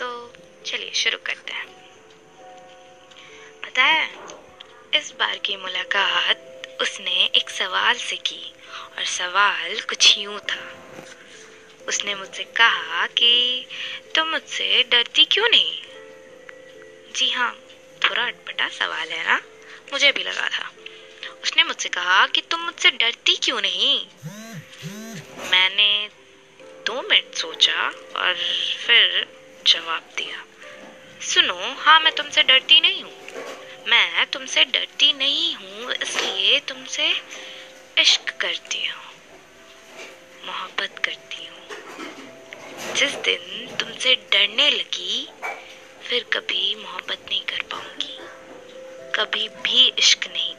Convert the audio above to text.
तो चलिए शुरू करते हैं। पता है, इस बार की मुलाकात उसने एक सवाल से की, और सवाल कुछ यूँ था। उसने मुझसे कहा कि, तुम तो मुझसे डरती क्यों नहीं? जी हाँ थोड़ा अटपटा सवाल है ना, मुझे भी लगा था। उसने मुझसे कहा कि, तुम मुझसे डरती क्यों नहीं? मैंने दो मिनट सोचा, और फिर जवाब दिया। सुनो हाँ मैं तुमसे डरती नहीं हूँ। मैं तुमसे डरती नहीं हूँ, इसलिए तुमसे इश्क करती हूँ, मोहब्बत करती हूँ। जिस दिन तुमसे डरने लगी, फिर कभी मोहब्बत नहीं कर पाऊँगी, कभी भी इश्क नहीं